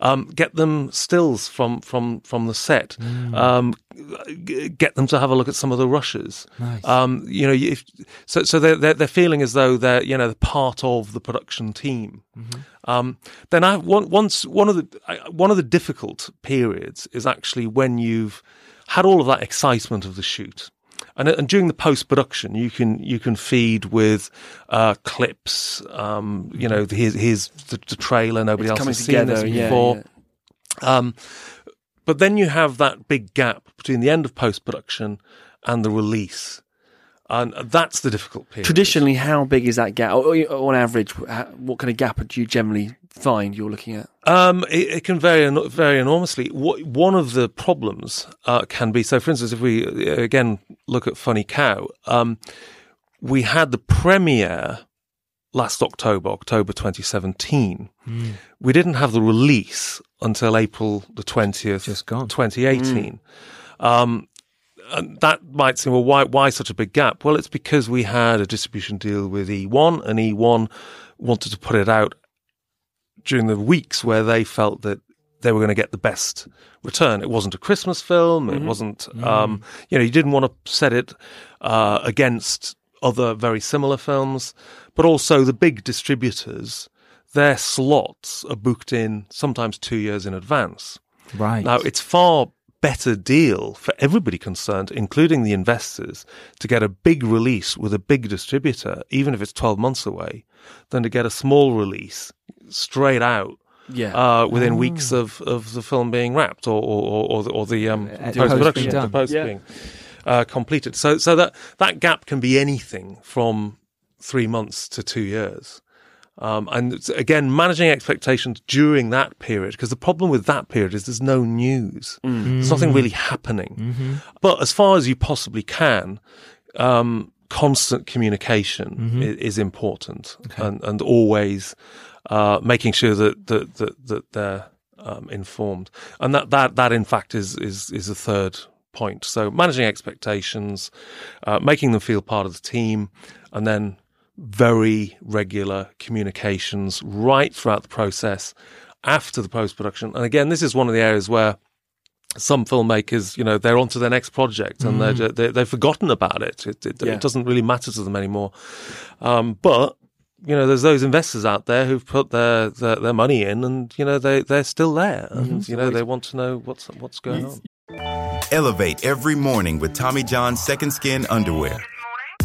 Um, get them stills from from from the set. Um, g- get them to have a look at some of the rushes. Nice. Um, you know, if, so so they're, they're they're feeling as though they're you know part of the production team. Um, then I one, once one of the I- one of the difficult periods is actually when you've had all of that excitement of the shoot. And, and during the post production, you can you can feed with uh, clips. Um, you know, here's, here's the, the trailer. Nobody It's else has seen this together, yeah, before. yeah. Um, but then you have that big gap between the end of post production and the release. And that's the difficult period. Traditionally, how big is that gap? Or, or on average, how- what kind of gap do you generally find you're looking at? Um, it, it can vary vary enormously. What, one of the problems uh, can be so. For instance, if we uh, again look at Funny Cow, um, we had the premiere last October, October 2017. We didn't have the release until April the 20th, Just gone. 2018. Um, and that might seem well, why why such a big gap? Well, it's because we had a distribution deal with eOne, and eOne wanted to put it out during the weeks where they felt that they were going to get the best return. It wasn't a Christmas film. It wasn't, um, you know, you didn't want to set it uh, against other very similar films, but also the big distributors. Their slots are booked in sometimes two years in advance. Right. Now, it's far better deal for everybody concerned, including the investors, to get a big release with a big distributor, even if it's 12 months away, than to get a small release straight out Yeah. uh, within weeks of, of the film being wrapped or, or, or, or the, or the um, Uh, post production, post being the post Yeah. being uh, completed. So, so that, that gap can be anything from three months to two years. Um, and again, managing expectations during that period, because the problem with that period is there's no news. There's nothing really happening. But as far as you possibly can, um, constant communication i- is, important and, and always uh, making sure that, that, that, that they're um, informed. And that, that, that, in fact, is, is, is the third point. So managing expectations, uh, making them feel part of the team, and then very regular communications right throughout the process after the post production. And again, this is one of the areas where some filmmakers, you know, they're onto their next project and they're, ju- they they've forgotten about it. It, it, Yeah. it doesn't really matter to them anymore. Um, but you know, there's those investors out there who've put their, their, their money in, and you know, they they're still there, mm-hmm. and you know, they want to know what's what's going on. Elevate every morning with Tommy John's Second Skin underwear.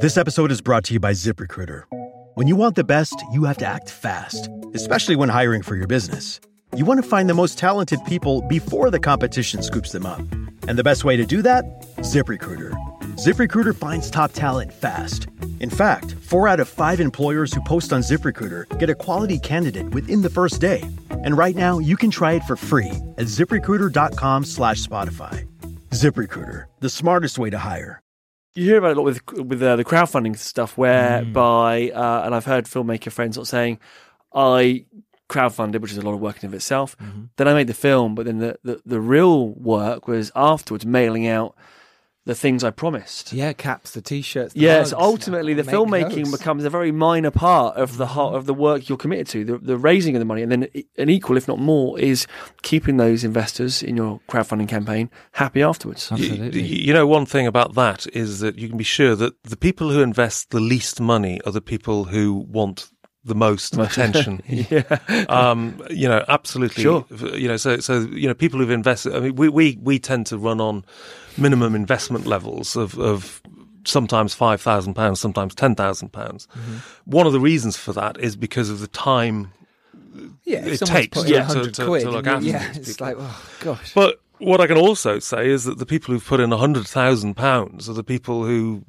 This episode is brought to you by ZipRecruiter. When you want the best, you have to act fast, especially when hiring for your business. You want to find the most talented people before the competition scoops them up. And the best way to do that? ZipRecruiter. ZipRecruiter finds top talent fast. In fact, four out of five employers who post on ZipRecruiter get a quality candidate within the first day. And right now, you can try it for free at ziprecruiter.com slash Spotify. ZipRecruiter, the smartest way to hire. You hear about it a lot with with uh, the crowdfunding stuff, whereby, uh, and I've heard filmmaker friends sort of saying, I crowdfunded, which is a lot of work in of itself. Then I made the film, but then the, the, the real work was afterwards mailing out the things I promised. Yeah, caps, the t-shirts. The Yes, mugs. ultimately the filmmaking those. becomes a very minor part of the whole, of the work you're committed to, the, the raising of the money, and then an equal, if not more, is keeping those investors in your crowdfunding campaign happy afterwards. You, Absolutely. you know, one thing about that is that you can be sure that the people who invest the least money are the people who want the most attention. yeah. um, you know, absolutely. Sure. You know, so so you know, people who've invested. I mean, we we we tend to run on minimum investment levels of of sometimes five thousand pounds, sometimes ten thousand pounds. Mm-hmm. One of the reasons for that is because of the time yeah, it takes yeah, to- to- quid, to look after yeah, it's people. like, oh gosh. But what I can also say is that the people who've put in a hundred thousand pounds are the people who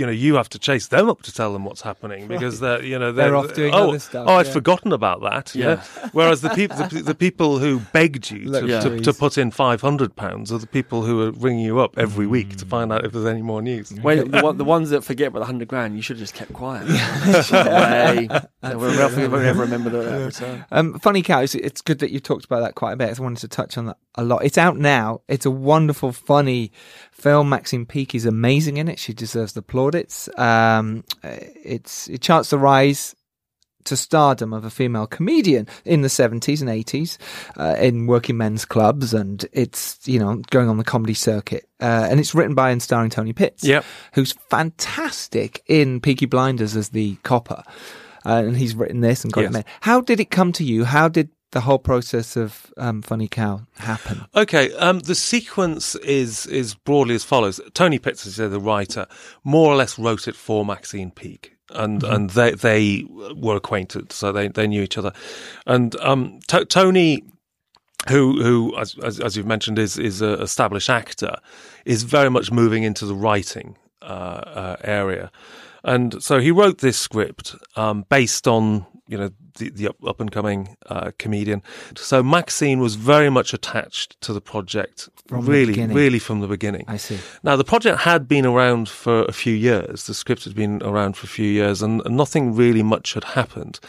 you know you have to chase them up to tell them what's happening because they're you know They're off doing oh, other stuff, Oh, I'd yeah. forgotten about that. Yeah. Whereas the people the, the people who begged you to, to, to put in five hundred pounds are the people who are ringing you up every week to find out if there's any more news. When, the, one- the ones that forget about the hundred grand, you should have just kept quiet. Shut away. They won't ever, won't ever remember that return. Um, Funny Cow, it's, it's good that you talked about that quite a bit. I wanted to touch on that a lot. It's out now. It's a wonderful, funny film. Maxine Peake is amazing in it. She deserves the plaudits. Um, it's it charts the rise to stardom of a female comedian in the 70s and 80s uh, in working men's clubs and it's you know going on the comedy circuit uh, and it's written by and starring Tony Pitts Yep. who's fantastic in Peaky Blinders as the copper uh, and he's written this and got it made how did it come to you how did the whole process of um, Funny Cow happen Okay, um, the sequence is is broadly as follows. Tony Pitts, as I said, the writer, more or less wrote it for Maxine Peake, and and they they were acquainted, so they they knew each other, and um, T- Tony. Who, who, as, as, as you've mentioned, is is an established actor, is very much moving into the writing uh, uh, area, and so he wrote this script um, based on you know the, the up, and coming uh, comedian. So Maxine was very much attached to the project, From really, beginning. really from the beginning. I see Now the project had been around for a few years. The script had been around for a few years, and, and nothing really much had happened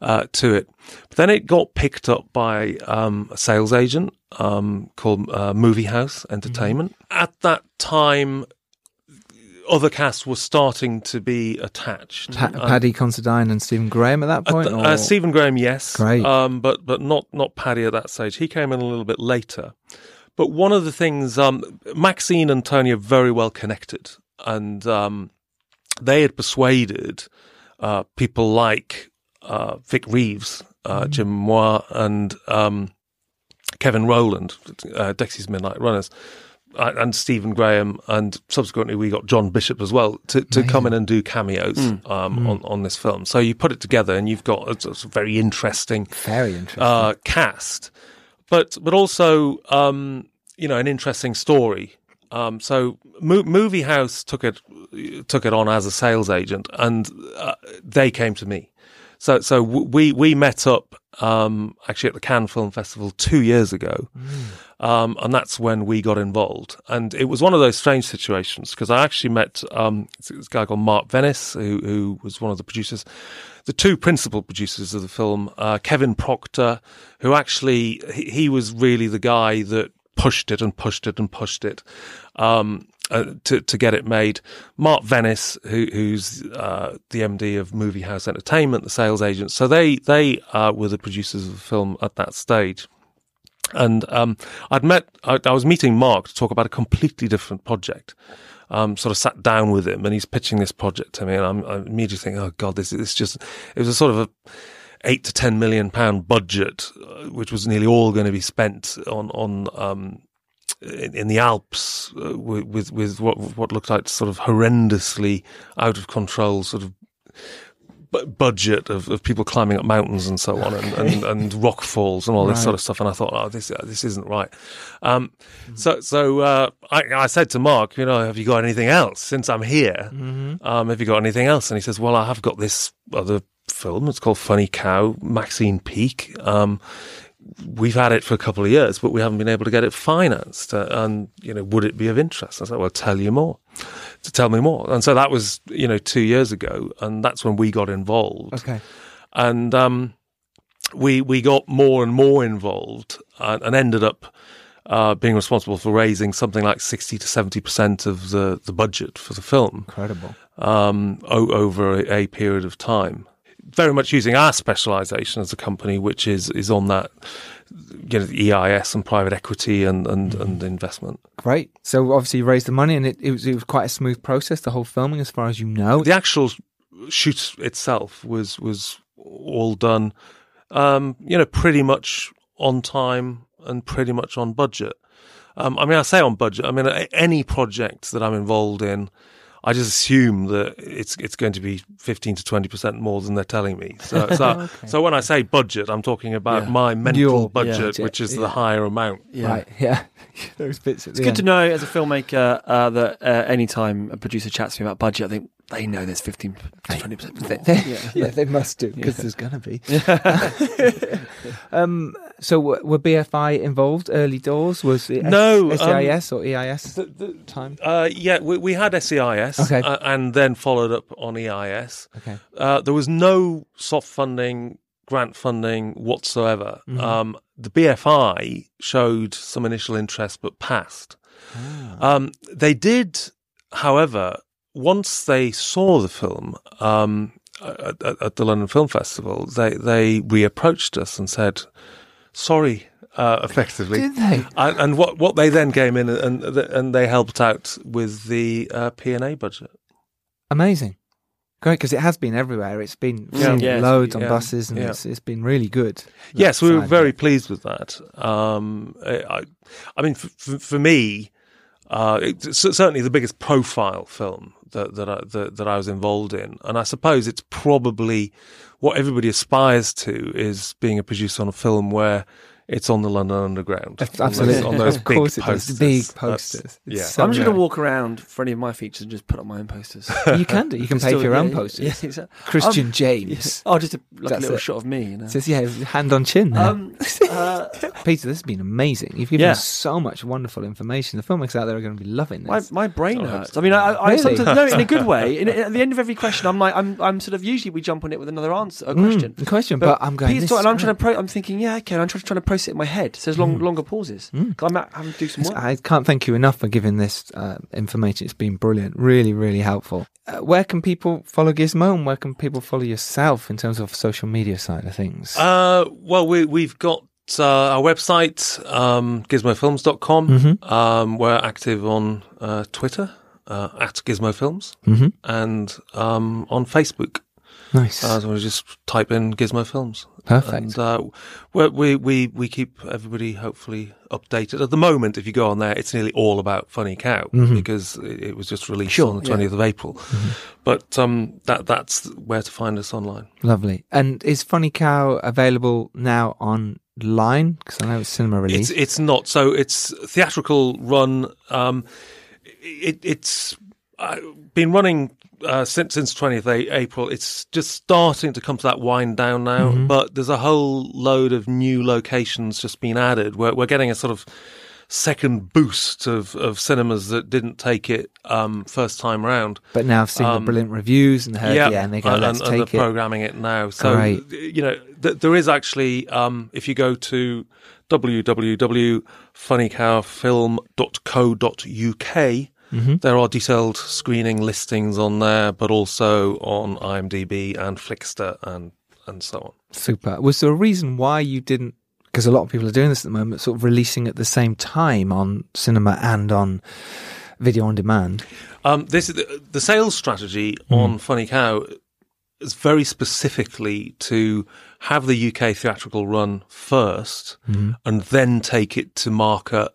uh, to it. But then it got picked up by um, a sales agent um, called uh, Movie House Entertainment. At that time, other casts were starting to be attached. Pa- Paddy Considine and Stephen Graham at that uh, point or- uh, Stephen Graham, yes, Great. um, but but not not Paddy at that stage. He came in a little bit later. But one of the things, um, Maxine and Tony are very well connected, and um, they had persuaded uh, people like uh, Vic Reeves, uh, Jim Moir, and um, Kevin Rowland, uh, Dexy's Midnight Runners, uh, and Stephen Graham, and subsequently we got John Bishop as well to, to come in and do cameos um, on on this film. So you put it together, and you've got a, a very interesting very interesting. uh, cast, but but also um, you know an interesting story. Um, so Mo- Movie House took it took it on as a sales agent, and uh, they came to me. So so we we met up um, actually at the Cannes Film Festival two years ago, um, and that's when we got involved. And it was one of those strange situations because I actually met um, this guy called Mark Vennis, who, who was one of the producers. The two principal producers of the film, uh, Kevin Proctor, who actually he, he was really the guy that pushed it and pushed it and pushed it. Um, uh, to to get it made. Mark Vennis, who, who's uh, the MD of Movie House Entertainment, the sales agent, so they they uh, were the producers of the film at that stage. And um, I'd met, I, I was meeting Mark to talk about a completely different project. Um, sort of sat down with him, and he's pitching this project to me, and I'm, I'm immediately thinking, "Oh God, this is just." It was a sort of a eight to ten million pound budget, uh, which was nearly all going to be spent on on um, in, in the Alps uh, with, with with what what looked like sort of horrendously out of control sort of bu- budget of, of people climbing up mountains and so on and, and, and rock falls and all this sort of stuff and I thought oh this this isn't right um, so so uh, I, I said to Mark you know have you got anything else since I'm here um, have you got anything else and he says well I have got this other film it's called Funny Cow Maxine Peake. um, we've had it for a couple of years, but we haven't been able to get it financed. Uh, and you know, would it be of interest? I said, well, tell you more. To tell me more, and so that was you know two years ago, and that's when we got involved. okay And um, we we got more and more involved, and, and ended up. Uh, being responsible for raising something like sixty to seventy percent of the, the budget for the film incredible um, o- over a, a period of time. Very much using our specialisation as a company, which is is on that, you know, the EIS and private equity and and, and investment. Great. So obviously you raised the money, and it, it was it was quite a smooth process. The whole filming, as far as you know. The actual shoot itself was was all done, um, you know, pretty much on time and pretty much on budget. Um, I mean, I say on budget. I mean, any project that I'm involved in, I just assume that it's it's going to be fifteen to twenty percent more than they're telling me. So so, so when I say budget, I'm talking about Yeah. my mental Your budget, budget, which is yeah. the higher amount. Yeah. Right. Yeah. Those bits. It's good to know as a filmmaker uh, that uh, anytime a producer chats to me about budget, I think they know there's 15 to 20% more. They, yeah. they must do because there's gonna be. um. So w- were BFI involved early doors? Was it No, S- um, or EIS time? Uh, yeah, we, we had SEIS Okay. uh, and then followed up on EIS. Okay. Uh, there was no soft funding, grant funding whatsoever. Mm-hmm. Um, the BFI showed some initial interest but passed. Ah. Um, they did, however, once they saw the film um, at, at, at the London Film Festival, they, they reapproached us and said, sorry. Uh, effectively, Did they? And, and what what they then came in and and they helped out with the uh, P and A budget. Amazing. Great, because it has been everywhere. It's been Yeah. seen Yeah, it's- loads on yeah, buses, and yeah. it's, it's been really good. Yes, we were very pleased with that. Um, I, I mean, for, for, for me, uh, it's certainly the biggest profile film that that I, that, that I was involved in, and I suppose it's probably what everybody aspires to is being a producer on a film where it's on the London Underground. on those- Absolutely. on those Of big course it does. posters. Big posters. It's yeah. so I'm just going to walk around for any of my features and just put up my own posters. You can do. You can pay for your yeah, own posters. Yeah, exactly. Christian Um, James Oh, just a, like a little it. shot of me. You know? says, "Yeah, hand on chin." There. Um, uh, Peter, this has been amazing. You've given Yeah. us so much wonderful information. The filmmakers out there are going to be loving this. my brain Oh, hurts. I mean, I, I Really? sometimes no, in a good way. In, at the end of every question, I'm like, I'm I'm sort of usually we jump on it with another answer, a question. Mm, question, but, I'm going. Peter's talking, and I'm trying to great. pro- I'm thinking, yeah, okay. and I'm trying, trying to process it in my head. So there's long, longer pauses. 'Cause I'm out- having to do some work. I can't thank you enough for giving this uh, information. It's been brilliant, really, really helpful. Uh, where can people follow Gizmo, and where can people follow yourself in terms of social media side of things? Uh, well, we, we've got uh, our website, um, gizmofilms.com. Mm-hmm. Um, we're active on uh, Twitter uh, at Gizmo Films mm-hmm. and um, on Facebook. Nice, Uh, so just type in Gizmo Films. perfect. And uh, we, we, we, we keep everybody hopefully updated. At the moment, if you go on there, it's nearly all about Funny Cow Mhm. because it, it was just released Sure, on the yeah. 20th of April. But um, that that's where to find us online. Lovely. And is Funny Cow available now online? Because I know it's cinema release. It's it's not. So it's theatrical run. Um, it, it's uh, been running uh, since since twentieth April. It's just starting to come to that wind down now. Mm-hmm. But there's a whole load of new locations just been added. We're we're getting a sort of second boost of, of cinemas that didn't take it um, first time round. but now I've seen the um, brilliant reviews and heard, yeah, and they go, and, let's and they're take it. programming it now. So you know, th- there is actually, um, if you go to www.funnycowfilm.co.uk, Mm-hmm. there are detailed screening listings on there, but also on IMDb and Flixster and and so on. Super. Was there a reason why you didn't? Because a lot of people are doing this at the moment, sort of releasing at the same time on cinema and on video on demand. Um, this the, the sales strategy Hmm. on Funny Cow is very specifically to have the UK theatrical run 1st Mm-hmm. and then take it to market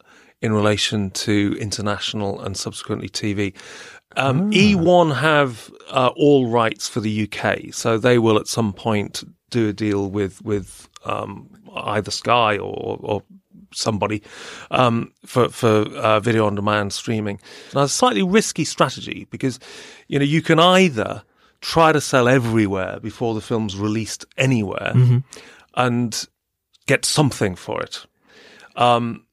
in relation to international and subsequently TV. Um, eOne have uh, all rights for the UK, so they will at some point do a deal with with um, either Sky or, or somebody um, for for uh, video on demand streaming. Now, it's a slightly risky strategy because you know you can either try to sell everywhere before the film's released anywhere and get something for it. Um,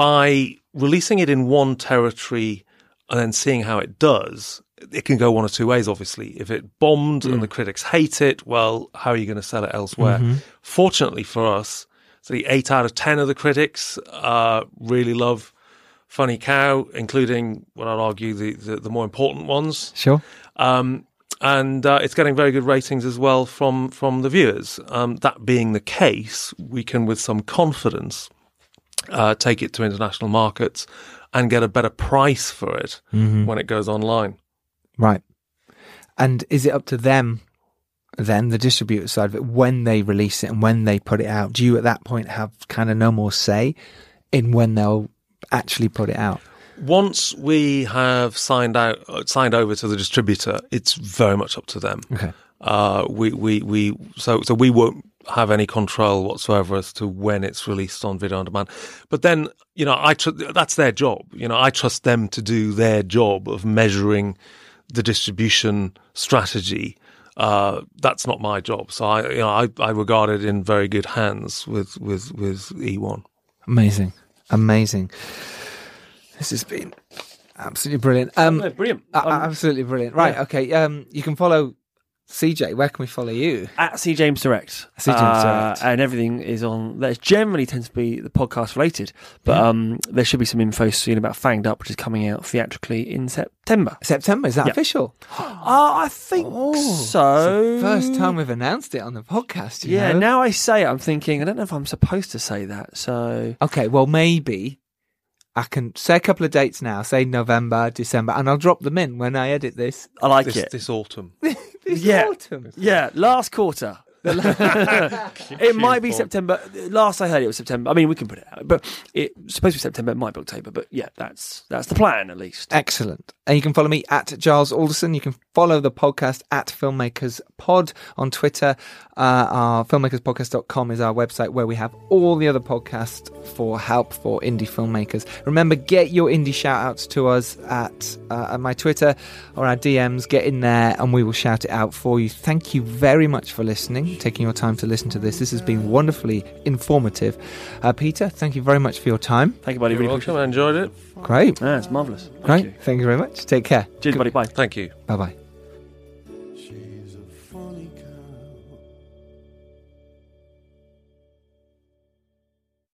by releasing it in one territory and then seeing how it does, it can go one or two ways, obviously. If it bombed and the critics hate it, well, how are you going to sell it elsewhere? Fortunately for us, so the eight out of ten of the critics uh, really love Funny Cow, including what I'd argue the, the, the more important ones. Sure. Um, and uh, it's getting very good ratings as well from from the viewers. Um, that being the case, we can with some confidence uh, take it to international markets and get a better price for it when it goes online. Right. And is it up to them, then, the distributor side of it, when they release it and when they put it out? Do you at that point have kind of no more say in when they'll actually put it out? once we have signed out, uh, signed over to the distributor, it's very much up to them. Okay. Uh, we, we, we, so, so we won't have any control whatsoever as to when it's released on video on demand. But then, you know, I tr- that's their job. You know, I trust them to do their job of measuring the distribution strategy. Uh, that's not my job. So I, you know, I, I regard it in very good hands with, with, with eOne. Amazing. Amazing. This has been absolutely brilliant. Um, No, brilliant. Um, absolutely brilliant. Right. yeah. Okay. Um, you can follow CJ. Where can we follow you? at C James Direct. C. James Uh, Direct. and everything is on. That generally tends to be the podcast related, but um, there should be some info soon about Fanged Up, which is coming out theatrically in September. September. Is that Yeah. official? Uh, I think Oh, so. first time we've announced it on the podcast. you Yeah. know? Now I say it, I'm thinking I don't know if I'm supposed to say that. So Okay, well, maybe I can say a couple of dates now, say November, December, and I'll drop them in when I edit this. I like This, it. this autumn. this Yeah. autumn. Yeah, last quarter. it might be Q4. September. Last I heard, it was September. I mean, we can put it out, but it's supposed to be September. It might be October, but yeah, that's that's the plan at least. Excellent. And you can follow me at Giles Alderson. You can follow the podcast at Filmmakers Pod on Twitter. Uh, our filmmakerspodcast.com is our website where we have all the other podcasts for help for indie filmmakers. Remember, get your indie shout outs to us at, uh, at my Twitter or our DMs. Get in there and we will shout it out for you. Thank you very much for listening, taking your time to listen to this. This has been wonderfully informative. Uh, Peter, thank you very much for your time. Thank you, buddy. You're Really welcome. I enjoyed it. Great. it. Yeah, it's marvelous. Thank Great. you. Thank you very much. Take care. Cheers, buddy. Bye. Thank you. Bye bye.